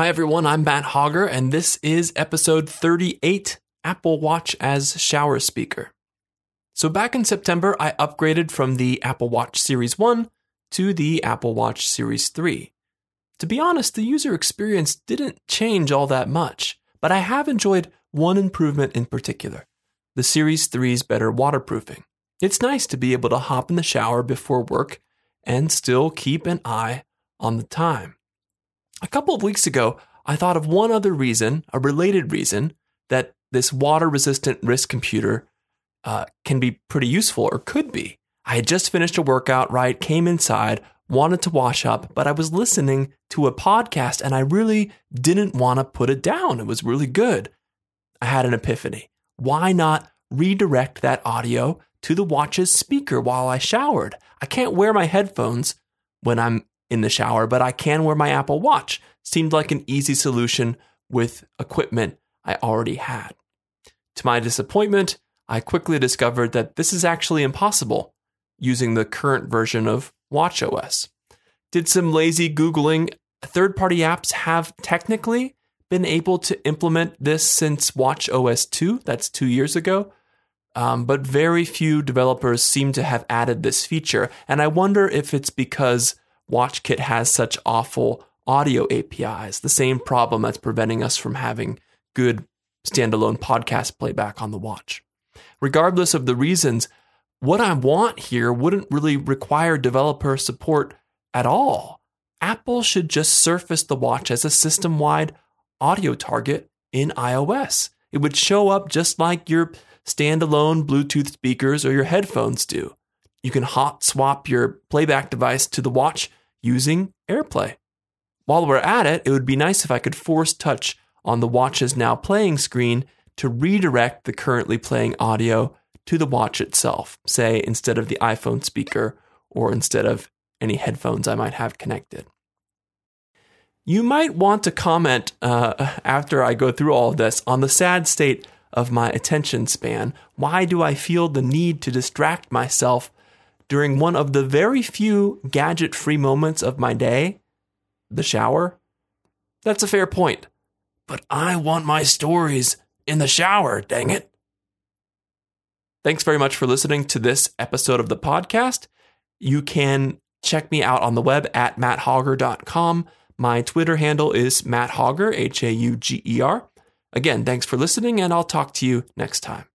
Hi, everyone. I'm Matt Hauger, and this is episode 38 Apple Watch as Shower Speaker. So, back in September, I upgraded from the Apple Watch Series 1 to the Apple Watch Series 3. To be honest, the user experience didn't change all that much, but I have enjoyed one improvement in particular the Series 3's better waterproofing. It's nice to be able to hop in the shower before work and still keep an eye on the time. A couple of weeks ago, I thought of one other reason, a related reason, that this water resistant wrist computer uh, can be pretty useful or could be. I had just finished a workout, right? Came inside, wanted to wash up, but I was listening to a podcast and I really didn't want to put it down. It was really good. I had an epiphany. Why not redirect that audio to the watch's speaker while I showered? I can't wear my headphones when I'm in the shower, but I can wear my Apple Watch. Seemed like an easy solution with equipment I already had. To my disappointment, I quickly discovered that this is actually impossible using the current version of WatchOS. Did some lazy Googling. Third party apps have technically been able to implement this since WatchOS 2, that's two years ago. Um, but very few developers seem to have added this feature. And I wonder if it's because WatchKit has such awful audio APIs, the same problem that's preventing us from having good standalone podcast playback on the watch. Regardless of the reasons, what I want here wouldn't really require developer support at all. Apple should just surface the watch as a system wide audio target in iOS. It would show up just like your standalone Bluetooth speakers or your headphones do. You can hot swap your playback device to the watch using AirPlay. While we're at it, it would be nice if I could force touch on the watch's now playing screen to redirect the currently playing audio to the watch itself, say instead of the iPhone speaker or instead of any headphones I might have connected. You might want to comment uh, after I go through all of this on the sad state of my attention span. Why do I feel the need to distract myself during one of the very few gadget free moments of my day, the shower? That's a fair point. But I want my stories in the shower, dang it. Thanks very much for listening to this episode of the podcast. You can check me out on the web at matthauger.com. My Twitter handle is matthauger, H A U G E R. Again, thanks for listening, and I'll talk to you next time.